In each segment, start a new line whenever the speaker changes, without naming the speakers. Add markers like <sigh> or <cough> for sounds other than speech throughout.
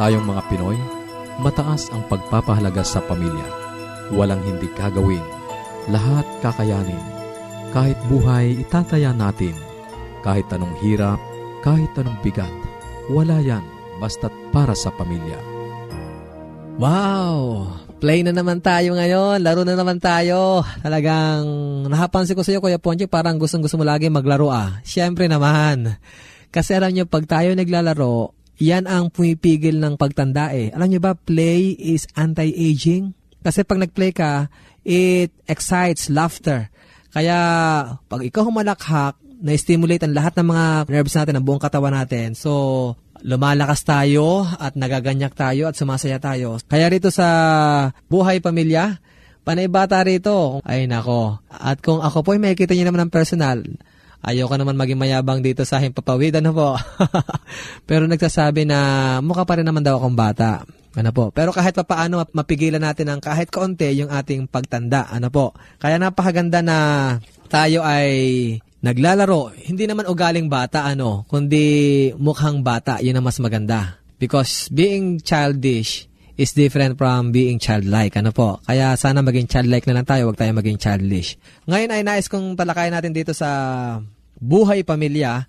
Tayong mga Pinoy, mataas ang pagpapahalaga sa pamilya. Walang hindi kagawin. Lahat kakayanin. Kahit buhay, itataya natin. Kahit anong hirap, kahit anong bigat. Wala yan, basta't para sa pamilya.
Wow! Play na naman tayo ngayon. Laro na naman tayo. Talagang nahapansin ko sa iyo, Kuya Ponche, parang gustong-gusto mo lagi maglaro ah. Siyempre naman. Kasi alam niyo, pag tayo naglalaro, yan ang pumipigil ng pagtanda eh. Alam niyo ba, play is anti-aging? Kasi pag nag-play ka, it excites laughter. Kaya pag ikaw humalakhak, na-stimulate ang lahat ng mga nerves natin, ang buong katawan natin. So, lumalakas tayo at nagaganyak tayo at sumasaya tayo. Kaya rito sa buhay pamilya, panay bata rito. Ay nako. At kung ako po ay makikita niyo naman ng personal, Ayoko naman maging mayabang dito sa himpapawid, ano po. <laughs> Pero nagsasabi na mukha pa rin naman daw akong bata. Ano po. Pero kahit pa paano mapigilan natin ang kahit kaunti yung ating pagtanda. Ano po. Kaya napakaganda na tayo ay naglalaro. Hindi naman ugaling bata ano, kundi mukhang bata. Yun ang mas maganda. Because being childish is different from being childlike. Ano po? Kaya sana maging childlike na lang tayo, wag tayo maging childish. Ngayon ay nais kong talakayan natin dito sa buhay pamilya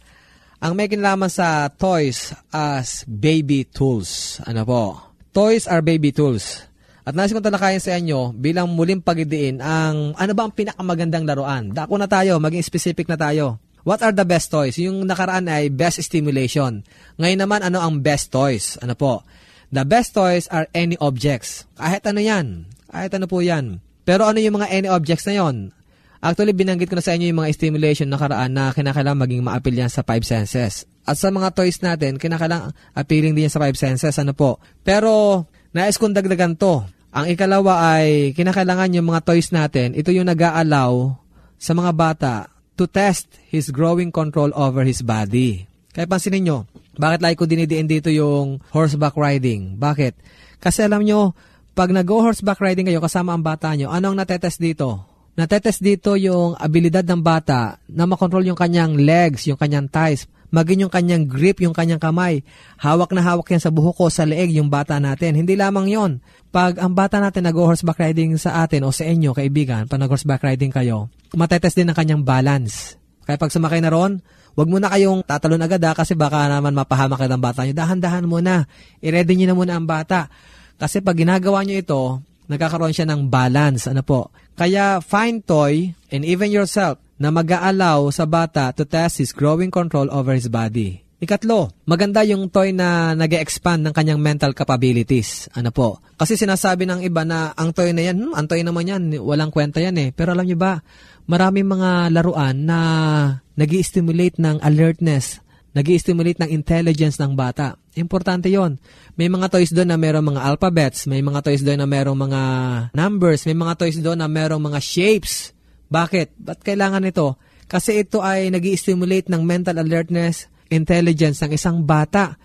ang may kinalaman sa toys as baby tools. Ano po? Toys are baby tools. At nais kong talakayan sa inyo bilang muling pagidiin ang ano ba ang pinakamagandang laruan. Dako na tayo, maging specific na tayo. What are the best toys? Yung nakaraan ay best stimulation. Ngayon naman, ano ang best toys? Ano po? The best toys are any objects. Kahit ano yan. Kahit ano po yan. Pero ano yung mga any objects na yon? Actually, binanggit ko na sa inyo yung mga stimulation na karaan na kinakailangan maging ma-appeal yan sa five senses. At sa mga toys natin, kinakailangan appealing din yan sa five senses. Ano po? Pero, nais kong dagdagan to. Ang ikalawa ay, kinakailangan yung mga toys natin, ito yung nag-aalaw sa mga bata to test his growing control over his body. Kaya pansinin nyo, bakit like ko dinidiin dito yung horseback riding? Bakit? Kasi alam nyo, pag nag-go horseback riding kayo kasama ang bata nyo, ano ang natetest dito? Natetest dito yung abilidad ng bata na makontrol yung kanyang legs, yung kanyang thighs, maging yung kanyang grip, yung kanyang kamay. Hawak na hawak yan sa buhok ko, sa leeg, yung bata natin. Hindi lamang yon. Pag ang bata natin nag-horseback riding sa atin o sa inyo, kaibigan, pag nag-horseback riding kayo, matetest din ang kanyang balance. Kaya pag sumakay na ron, Huwag muna kayong tatalon agad ha, kasi baka naman mapahamak kayo ng bata nyo. Dahan-dahan muna. I-ready nyo na muna ang bata. Kasi pag ginagawa nyo ito, nagkakaroon siya ng balance. Ano po? Kaya find toy and even yourself na mag-aalaw sa bata to test his growing control over his body. Ikatlo, maganda yung toy na nag expand ng kanyang mental capabilities. Ano po? Kasi sinasabi ng iba na ang toy na yan, hmm, ang toy naman yan, walang kwenta yan eh. Pero alam niyo ba, maraming mga laruan na nag stimulate ng alertness, nag stimulate ng intelligence ng bata. Importante yon. May mga toys doon na merong mga alphabets, may mga toys doon na merong mga numbers, may mga toys doon na merong mga shapes. Bakit? Ba't kailangan ito? Kasi ito ay nag stimulate ng mental alertness, intelligence ng isang bata.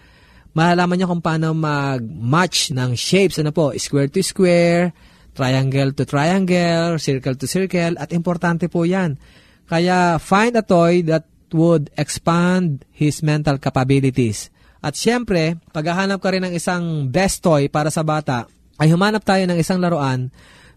Malalaman niya kung paano mag-match ng shapes. Ano po? Square to square, triangle to triangle, circle to circle, at importante po yan. Kaya find a toy that would expand his mental capabilities. At siyempre, paghahanap ka rin ng isang best toy para sa bata, ay humanap tayo ng isang laruan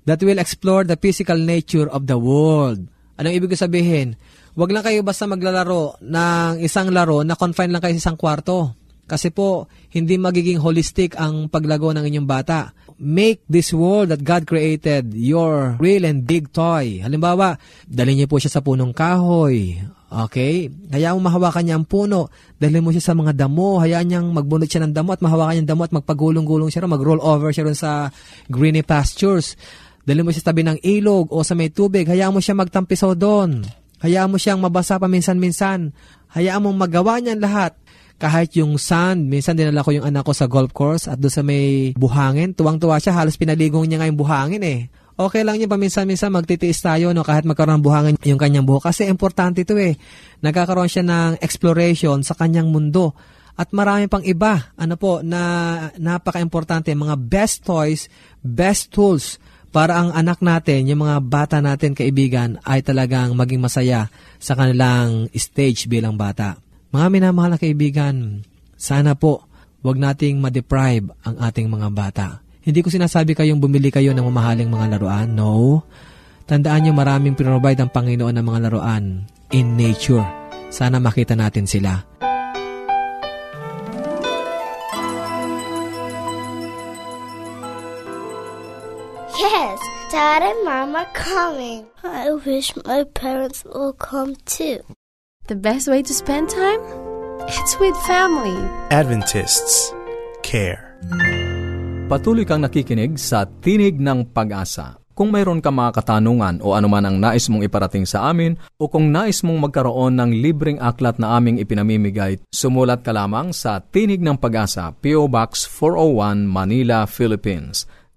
that will explore the physical nature of the world. Anong ibig sabihin? Huwag lang kayo basta maglalaro ng isang laro na confine lang kayo sa isang kwarto. Kasi po, hindi magiging holistic ang paglago ng inyong bata. Make this world that God created your real and big toy. Halimbawa, dalhin niyo po siya sa punong kahoy. Okay? Hayaan mo mahawakan niya ang puno. Dalhin mo siya sa mga damo. Hayaan niyang magbunot siya ng damo at mahawakan niya ang damo at magpagulong-gulong siya mag-roll over siya ron sa greeny pastures. Dalhin mo siya sa tabi ng ilog o sa may tubig. Hayaan mo siya magtampisaw doon. Hayaan mo siyang mabasa paminsan-minsan. Hayaan mong magawa niyan lahat. Kahit yung sand, minsan dinala ko yung anak ko sa golf course at doon sa may buhangin. Tuwang-tuwa siya, halos pinaligong niya nga yung buhangin eh. Okay lang yun paminsan-minsan magtitiis tayo no, kahit magkaroon ng buhangin yung kanyang buhok. Kasi importante ito eh. Nagkakaroon siya ng exploration sa kanyang mundo. At marami pang iba, ano po, na napaka-importante, mga best toys, best tools para ang anak natin, yung mga bata natin, kaibigan, ay talagang maging masaya sa kanilang stage bilang bata. Mga minamahal na kaibigan, sana po wag nating ma-deprive ang ating mga bata. Hindi ko sinasabi kayong bumili kayo ng mamahaling mga laruan. No. Tandaan nyo maraming pinrovide ang Panginoon ng mga laruan in nature. Sana makita natin sila.
Yes, Dad and Mom are coming. I wish my parents will come too.
The best way to spend time? It's with family.
Adventists care.
Patuloy kang nakikinig sa Tinig ng Pag-asa. Kung mayroon ka mga katanungan o anuman ang nais mong iparating sa amin o kung nais mong magkaroon ng libreng aklat na aming ipinamimigay, sumulat ka lamang sa Tinig ng Pag-asa, P.O. Box 401, Manila, Philippines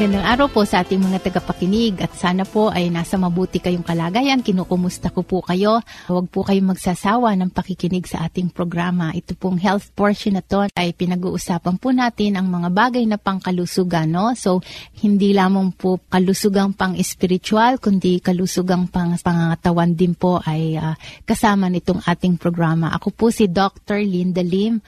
Magandang araw po sa ating mga tagapakinig at sana po ay nasa mabuti kayong kalagayan. Kinukumusta ko po kayo. Huwag po kayong magsasawa ng pakikinig sa ating programa. Ito pong health portion na to ay pinag-uusapan po natin ang mga bagay na pangkalusugan. No? So, hindi lamang po kalusugang pang-spiritual, kundi kalusugang pang pangatawan din po ay uh, kasama nitong ating programa. Ako po si Dr. Linda Lim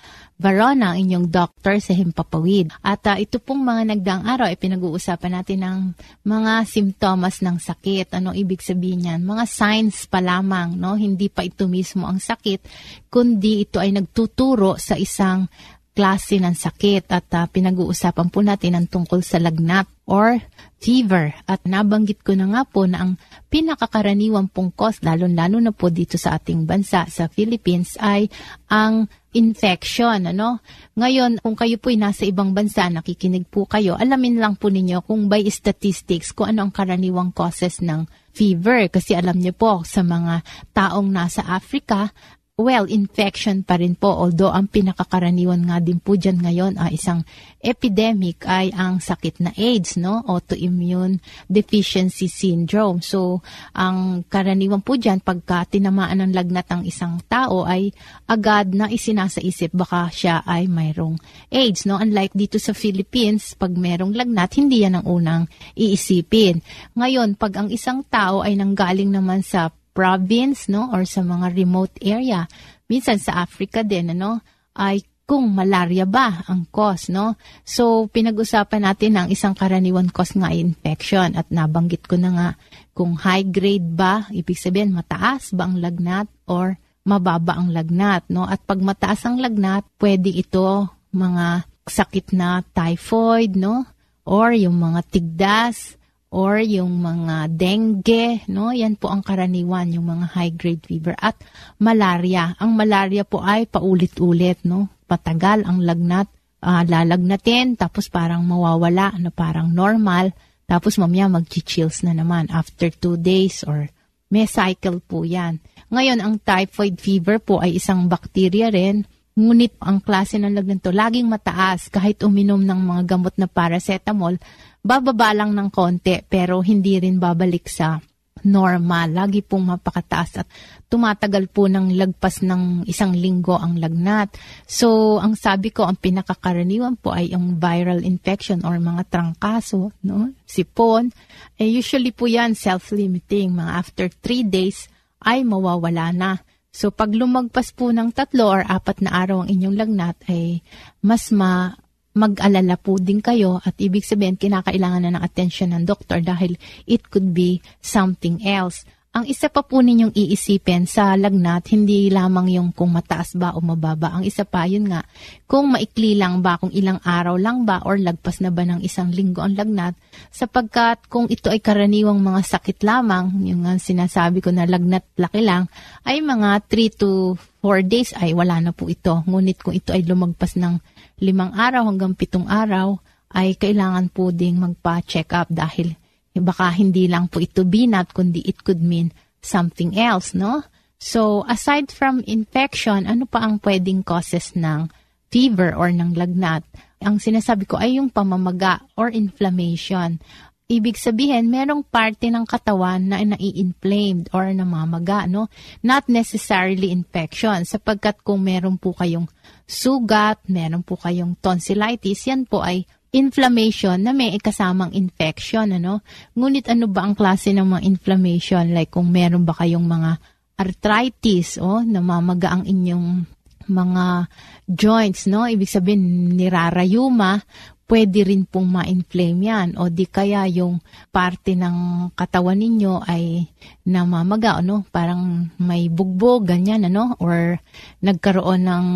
Varona, ang inyong doctor sa Himpapawid. At uh, ito pong mga nagdaang araw ay pinag-uusapan natin ng mga simptomas ng sakit. Ano ibig sabihin niyan? Mga signs pa lamang, no? Hindi pa ito mismo ang sakit, kundi ito ay nagtuturo sa isang klase ng sakit at uh, pinag-uusapan po natin ang tungkol sa lagnat or fever. At nabanggit ko na nga po na ang pinakakaraniwang pong cause, lalo-lalo na po dito sa ating bansa, sa Philippines, ay ang infection. Ano? Ngayon, kung kayo po ay nasa ibang bansa, nakikinig po kayo, alamin lang po ninyo kung by statistics, kung ano ang karaniwang causes ng fever. Kasi alam niyo po, sa mga taong nasa Africa, well, infection pa rin po. Although ang pinakakaraniwan nga din po dyan ngayon ay isang epidemic ay ang sakit na AIDS, no? Autoimmune Deficiency Syndrome. So, ang karaniwan po dyan, pagka tinamaan ng lagnat ang isang tao ay agad na isinasaisip baka siya ay mayroong AIDS, no? Unlike dito sa Philippines, pag mayroong lagnat, hindi yan ang unang iisipin. Ngayon, pag ang isang tao ay nanggaling naman sa province, no, or sa mga remote area. Minsan sa Africa din, ano, ay kung malaria ba ang cause, no? So, pinag-usapan natin ang isang karaniwan cause nga infection at nabanggit ko na nga kung high grade ba, ibig sabihin mataas ba ang lagnat or mababa ang lagnat, no? At pag mataas ang lagnat, pwede ito mga sakit na typhoid, no? Or yung mga tigdas, or yung mga dengue, no? Yan po ang karaniwan, yung mga high-grade fever at malaria. Ang malaria po ay paulit-ulit, no? Patagal ang lagnat, uh, lalagnatin, tapos parang mawawala, na parang normal, tapos mamaya mag-chills na naman after two days or may cycle po yan. Ngayon, ang typhoid fever po ay isang bacteria rin Ngunit ang klase ng lagnat to laging mataas kahit uminom ng mga gamot na paracetamol, bababa lang ng konti pero hindi rin babalik sa normal. Lagi pong mapakataas at tumatagal po ng lagpas ng isang linggo ang lagnat. So, ang sabi ko, ang pinakakaraniwan po ay yung viral infection or mga trangkaso, no? sipon. Eh, usually po yan self-limiting. Mga after 3 days ay mawawala na. So pag lumagpas po ng tatlo or apat na araw ang inyong lagnat ay mas ma mag-alala po din kayo at ibig sabihin kinakailangan na ng atensyon ng doktor dahil it could be something else. Ang isa pa po ninyong iisipin sa lagnat, hindi lamang yung kung mataas ba o mababa. Ang isa pa, yun nga, kung maikli lang ba, kung ilang araw lang ba, or lagpas na ba ng isang linggo ang lagnat, sapagkat kung ito ay karaniwang mga sakit lamang, yung sinasabi ko na lagnat laki lang, ay mga 3 to 4 days ay wala na po ito. Ngunit kung ito ay lumagpas ng limang araw hanggang pitong araw, ay kailangan po ding magpa-check up dahil baka hindi lang po ito binat, kundi it could mean something else, no? So, aside from infection, ano pa ang pwedeng causes ng fever or ng lagnat? Ang sinasabi ko ay yung pamamaga or inflammation. Ibig sabihin, merong parte ng katawan na nai-inflamed or namamaga, no? Not necessarily infection, sapagkat kung meron po kayong sugat, meron po kayong tonsillitis, yan po ay inflammation na may kasamang infection, ano? Ngunit ano ba ang klase ng mga inflammation? Like kung meron ba kayong mga arthritis, oh, namamaga ang inyong mga joints, no? Ibig sabihin, nirarayuma, pwede rin pong ma-inflame yan. O di kaya yung parte ng katawan ninyo ay namamaga, ano? Parang may bugbog, ganyan, ano? Or nagkaroon ng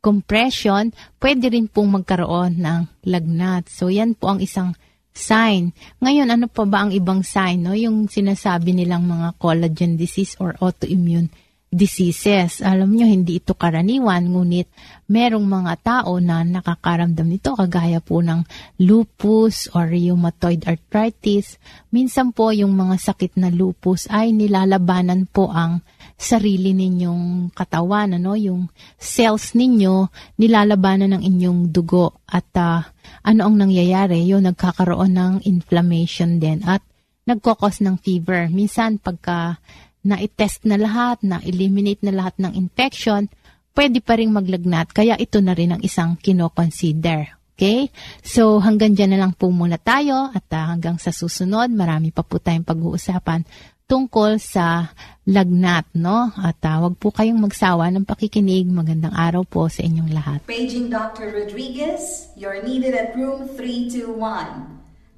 compression, pwede rin pong magkaroon ng lagnat. So, yan po ang isang sign. Ngayon, ano pa ba ang ibang sign? No? Yung sinasabi nilang mga collagen disease or autoimmune diseases. Alam nyo, hindi ito karaniwan, ngunit merong mga tao na nakakaramdam nito, kagaya po ng lupus or rheumatoid arthritis. Minsan po yung mga sakit na lupus ay nilalabanan po ang sarili ninyong katawan, ano, yung cells ninyo, nilalabanan ng inyong dugo. At uh, ano ang nangyayari? Yung nagkakaroon ng inflammation din at nagkokos ng fever. Minsan pagka na-test na lahat, na-eliminate na lahat ng infection, pwede pa rin maglagnat. Kaya ito na rin ang isang kinoconsider. Okay? So, hanggang dyan na lang po muna tayo at uh, hanggang sa susunod, marami pa po tayong pag-uusapan tungkol sa lagnat, no? At uh, wag po kayong magsawa ng pakikinig. Magandang araw po sa inyong lahat.
Paging Dr. Rodriguez, you're needed at room 321.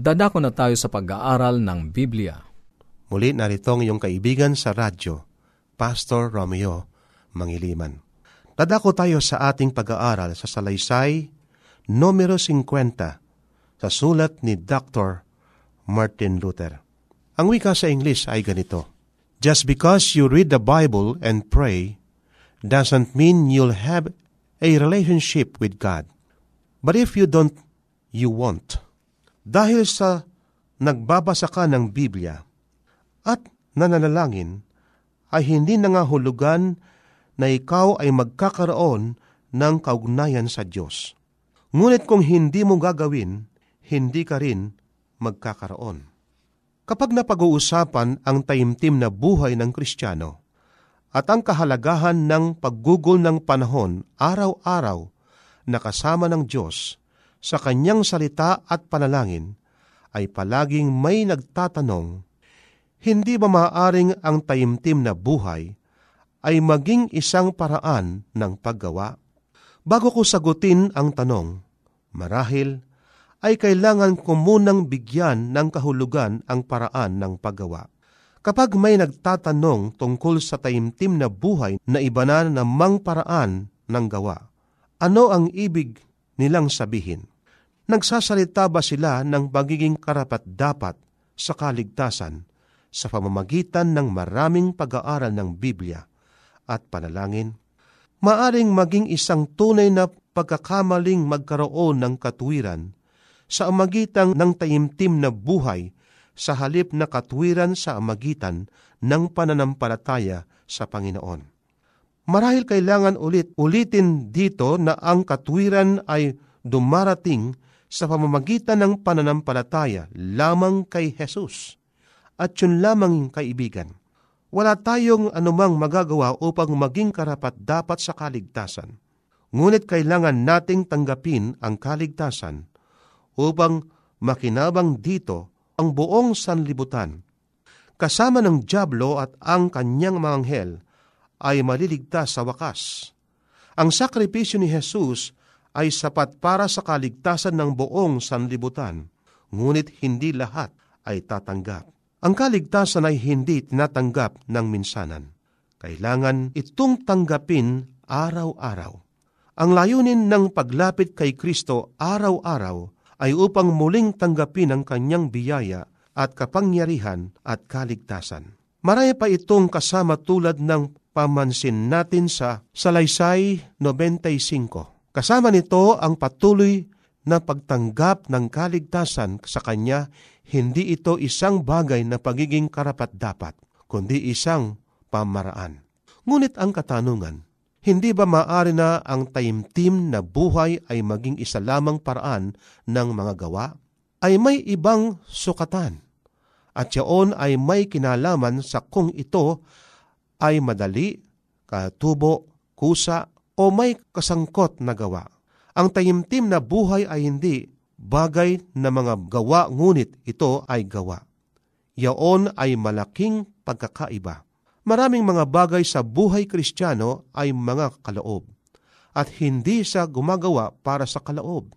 Dadako na tayo sa pag-aaral ng Biblia.
Muli narito ang iyong kaibigan sa radyo, Pastor Romeo Mangiliman. Dadako tayo sa ating pag-aaral sa Salaysay, numero 50, sa sulat ni Dr. Martin Luther. Ang wika sa English ay ganito, Just because you read the Bible and pray doesn't mean you'll have a relationship with God. But if you don't, you won't. Dahil sa nagbabasa ka ng Biblia at nananalangin, ay hindi nangahulugan na ikaw ay magkakaroon ng kaugnayan sa Diyos. Ngunit kung hindi mo gagawin, hindi ka rin magkakaroon. Kapag napag-uusapan ang taimtim na buhay ng Kristiyano at ang kahalagahan ng paggugol ng panahon araw-araw na kasama ng Diyos, sa kanyang salita at panalangin, ay palaging may nagtatanong, hindi ba maaring ang taimtim na buhay ay maging isang paraan ng paggawa? Bago ko sagutin ang tanong, marahil ay kailangan ko munang bigyan ng kahulugan ang paraan ng paggawa. Kapag may nagtatanong tungkol sa taimtim na buhay na iba na namang paraan ng gawa, ano ang ibig nilang sabihin? Nagsasalita ba sila ng pagiging karapat-dapat sa kaligtasan sa pamamagitan ng maraming pag-aaral ng Biblia at panalangin? Maaring maging isang tunay na pagkakamaling magkaroon ng katwiran sa amagitan ng taimtim na buhay sa halip na katwiran sa amagitan ng pananampalataya sa Panginoon. Marahil kailangan ulit-ulitin dito na ang katwiran ay dumarating sa pamamagitan ng pananampalataya lamang kay Jesus. At yun lamang kaibigan. Wala tayong anumang magagawa upang maging karapat dapat sa kaligtasan. Ngunit kailangan nating tanggapin ang kaligtasan upang makinabang dito ang buong sanlibutan. Kasama ng Diablo at ang kanyang mga anghel ay maliligtas sa wakas. Ang sakripisyo ni Jesus ay sapat para sa kaligtasan ng buong sanlibutan, ngunit hindi lahat ay tatanggap. Ang kaligtasan ay hindi tinatanggap ng minsanan. Kailangan itong tanggapin araw-araw. Ang layunin ng paglapit kay Kristo araw-araw ay upang muling tanggapin ang kanyang biyaya at kapangyarihan at kaligtasan. Marami pa itong kasama tulad ng pamansin natin sa Salaysay 95 Kasama nito ang patuloy na pagtanggap ng kaligtasan sa Kanya, hindi ito isang bagay na pagiging karapat-dapat, kundi isang pamaraan. Ngunit ang katanungan, hindi ba maaari na ang taimtim na buhay ay maging isa lamang paraan ng mga gawa? Ay may ibang sukatan, at yaon ay may kinalaman sa kung ito ay madali, katubo, kusa o may kasangkot na gawa. Ang tayimtim na buhay ay hindi bagay na mga gawa ngunit ito ay gawa. Yaon ay malaking pagkakaiba. Maraming mga bagay sa buhay kristyano ay mga kaloob at hindi sa gumagawa para sa kaloob.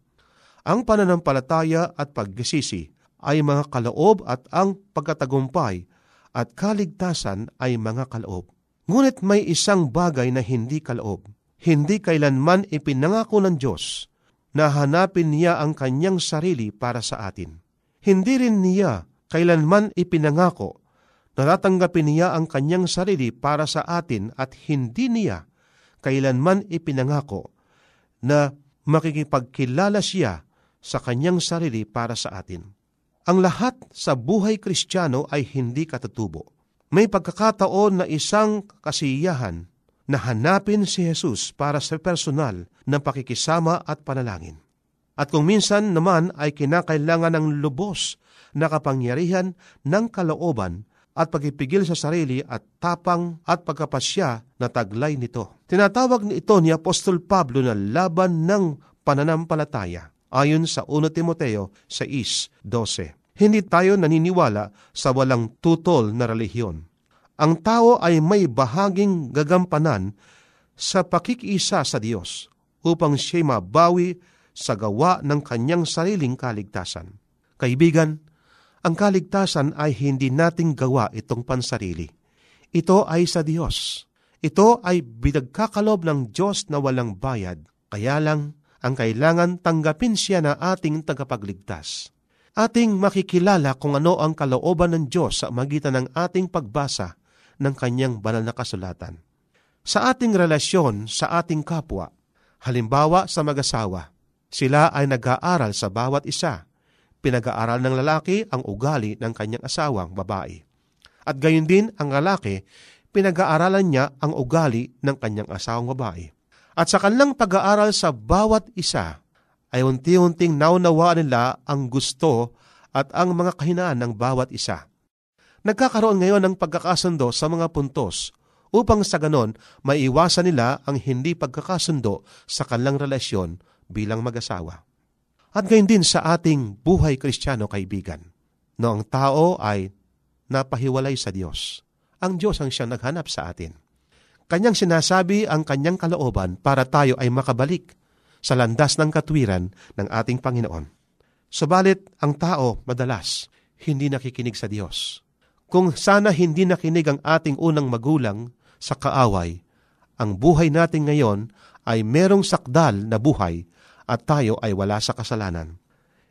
Ang pananampalataya at paggisisi ay mga kaloob at ang pagkatagumpay at kaligtasan ay mga kaloob. Ngunit may isang bagay na hindi kaloob hindi kailanman ipinangako ng Diyos na hanapin niya ang kanyang sarili para sa atin. Hindi rin niya kailanman ipinangako na tatanggapin niya ang kanyang sarili para sa atin at hindi niya kailanman ipinangako na makikipagkilala siya sa kanyang sarili para sa atin. Ang lahat sa buhay kristyano ay hindi katutubo. May pagkakataon na isang kasiyahan na hanapin si Jesus para sa personal na pakikisama at panalangin. At kung minsan naman ay kinakailangan ng lubos na kapangyarihan ng kalooban at pagpipigil sa sarili at tapang at pagkapasya na taglay nito. Tinatawag ni ito ni Apostol Pablo na laban ng pananampalataya ayon sa 1 Timoteo 6.12. Hindi tayo naniniwala sa walang tutol na relihiyon. Ang tao ay may bahaging gagampanan sa pakikisa sa Diyos upang siya mabawi sa gawa ng kanyang sariling kaligtasan. Kaibigan, ang kaligtasan ay hindi nating gawa itong pansarili. Ito ay sa Diyos. Ito ay binagkakalob ng Diyos na walang bayad. Kaya lang, ang kailangan tanggapin siya na ating tagapagligtas. Ating makikilala kung ano ang kalooban ng Diyos sa magitan ng ating pagbasa ng kanyang banal na kasulatan. Sa ating relasyon sa ating kapwa, halimbawa sa mag-asawa, sila ay nag-aaral sa bawat isa pinag-aaral ng lalaki ang ugali ng kanyang asawang babae. At gayon din ang lalaki, pinag-aaralan niya ang ugali ng kanyang asawang babae. At sa kanilang pag-aaral sa bawat isa, ay unti-unting naunawaan nila ang gusto at ang mga kahinaan ng bawat isa. Nagkakaroon ngayon ng pagkakasundo sa mga puntos upang sa ganon maiwasan nila ang hindi pagkakasundo sa kanilang relasyon bilang mag-asawa. At gayon din sa ating buhay kristyano kaibigan. No ang tao ay napahiwalay sa Diyos. Ang Diyos ang siyang naghanap sa atin. Kanyang sinasabi ang kanyang kalooban para tayo ay makabalik sa landas ng katwiran ng ating Panginoon. Subalit, ang tao madalas hindi nakikinig sa Diyos. Kung sana hindi nakinig ang ating unang magulang sa kaaway, ang buhay natin ngayon ay merong sakdal na buhay at tayo ay wala sa kasalanan.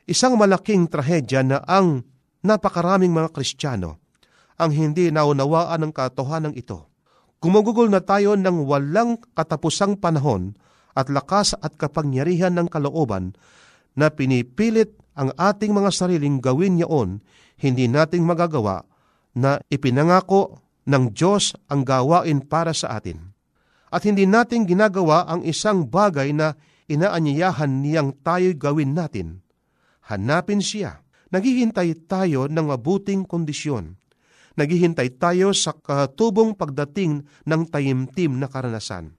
Isang malaking trahedya na ang napakaraming mga Kristiyano ang hindi naunawaan ng katotohanan ito. Gumugugol na tayo ng walang katapusang panahon at lakas at kapangyarihan ng kalooban na pinipilit ang ating mga sariling gawin yaon, hindi nating magagawa na ipinangako ng Diyos ang gawain para sa atin. At hindi natin ginagawa ang isang bagay na inaanyayahan niyang tayo gawin natin. Hanapin siya. Naghihintay tayo ng mabuting kondisyon. Naghihintay tayo sa katubong pagdating ng tayimtim na karanasan.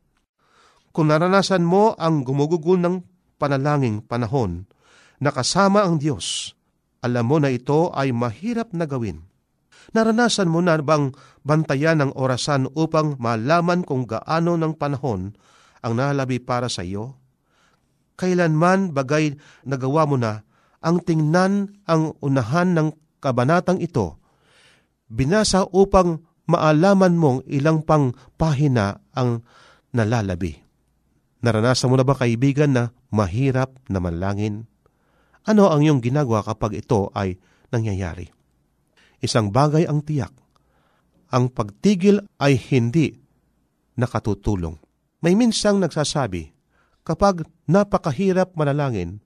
Kung naranasan mo ang gumugugol ng panalangin panahon na kasama ang Diyos, alam mo na ito ay mahirap na gawin. Naranasan mo na bang bantayan ng orasan upang malaman kung gaano ng panahon ang nalabi para sa iyo? kailanman bagay nagawa mo na ang tingnan ang unahan ng kabanatang ito. Binasa upang maalaman mong ilang pang pahina ang nalalabi. Naranasan mo na ba kaibigan na mahirap na manlangin? Ano ang iyong ginagawa kapag ito ay nangyayari? Isang bagay ang tiyak. Ang pagtigil ay hindi nakatutulong. May minsang nagsasabi, kapag napakahirap manalangin,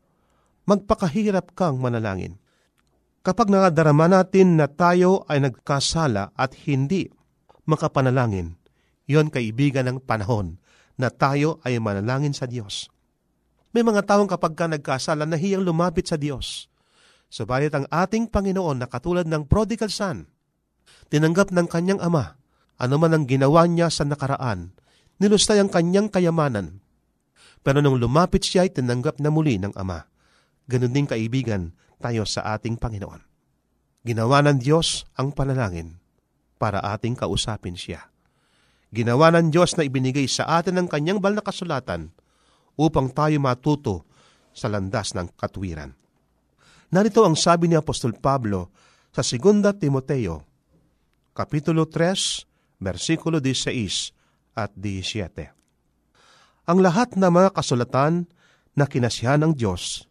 magpakahirap kang manalangin. Kapag nakadarama natin na tayo ay nagkasala at hindi makapanalangin, yon kaibigan ng panahon na tayo ay manalangin sa Diyos. May mga taong kapag ka nagkasala, nahiyang lumapit sa Diyos. Subalit ang ating Panginoon na katulad ng prodigal son, tinanggap ng kanyang ama, ano man ang ginawa niya sa nakaraan, nilustay ang kanyang kayamanan, pero nung lumapit siya ay tinanggap na muli ng Ama. Ganon din kaibigan tayo sa ating Panginoon. Ginawa ng Diyos ang panalangin para ating kausapin siya. Ginawa ng Diyos na ibinigay sa atin ng kanyang bal na kasulatan upang tayo matuto sa landas ng katwiran. Narito ang sabi ni Apostol Pablo sa 2 Timoteo, Kapitulo 3, versikulo 16 at 17. Ang lahat ng mga kasulatan na kinasihan ng Diyos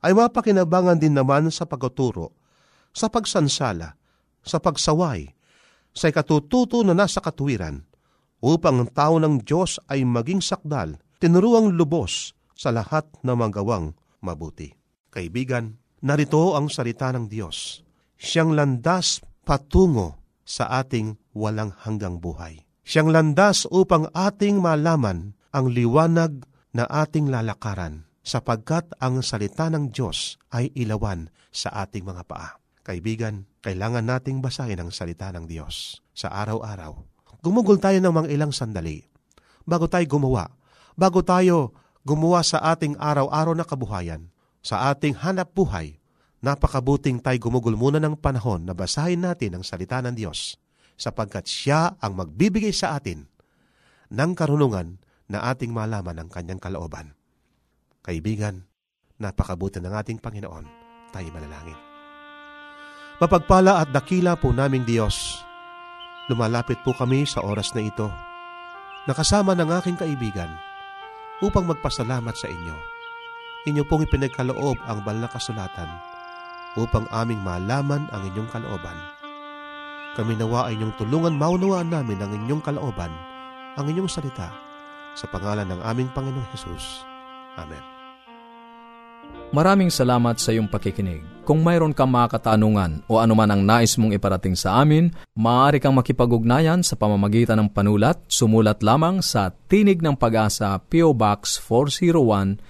ay mapakinabangan din naman sa pagtuturo, sa pagsansala, sa pagsaway, sa ikatututo na nasa katuwiran, upang ang tao ng Diyos ay maging sakdal, tinuruang lubos sa lahat ng magawang mabuti. Kaibigan, narito ang salita ng Diyos. Siyang landas patungo sa ating walang hanggang buhay. Siyang landas upang ating malaman ang liwanag na ating lalakaran sapagkat ang salita ng Diyos ay ilawan sa ating mga paa. Kaibigan, kailangan nating basahin ang salita ng Diyos sa araw-araw. Gumugol tayo ng mga ilang sandali bago tayo gumawa, bago tayo gumawa sa ating araw-araw na kabuhayan, sa ating hanap buhay, napakabuting tayo gumugol muna ng panahon na basahin natin ang salita ng Diyos sapagkat siya ang magbibigay sa atin ng karunungan na ating malaman ang kanyang kalooban. Kaibigan, napakabuti ng ating Panginoon, tayo manalangin. Mapagpala at dakila po naming Diyos, lumalapit po kami sa oras na ito, nakasama ng aking kaibigan, upang magpasalamat sa inyo. Inyo pong ipinagkaloob ang bal na kasulatan upang aming malaman ang inyong kalooban. Kami nawa ay inyong tulungan maunawaan namin ang inyong kalooban, ang inyong salita, sa pangalan ng aming Panginoong Hesus. Amen.
Maraming salamat sa iyong pakikinig. Kung mayroon kang mga katanungan o anuman ang nais mong iparating sa amin, maaari kang makipag-ugnayan sa pamamagitan ng panulat. Sumulat lamang sa Tinig ng Pag-asa, P.O. Box 401,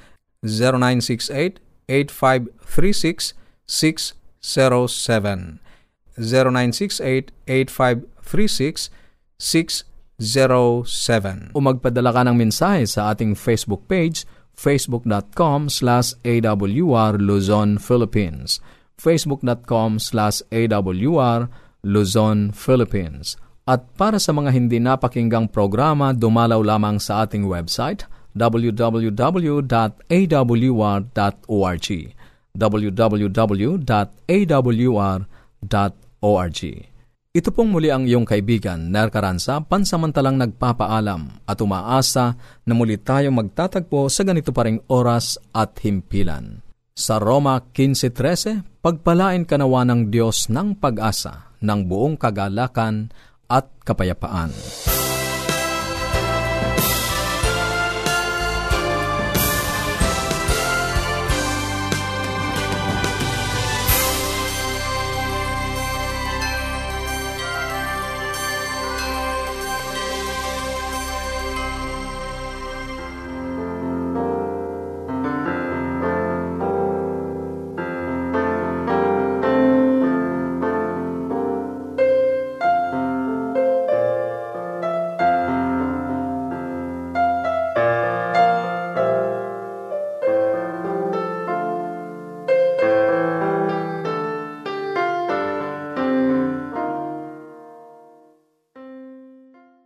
0968-8536-607. 0968-8536-607. O magpadala ka ng mensahe sa ating Facebook page facebook.com slash awr Luzon, Philippines facebook.com slash awr Luzon, Philippines At para sa mga hindi napakinggang programa, dumalaw lamang sa ating website www.awr.org www.awr.org Ito pong muli ang iyong kaibigan, Ner Caranza, pansamantalang nagpapaalam at umaasa na muli tayong magtatagpo sa ganito pa ring oras at himpilan. Sa Roma 15.13, pagpalain kanawa ng Diyos ng pag-asa, ng buong kagalakan at kapayapaan.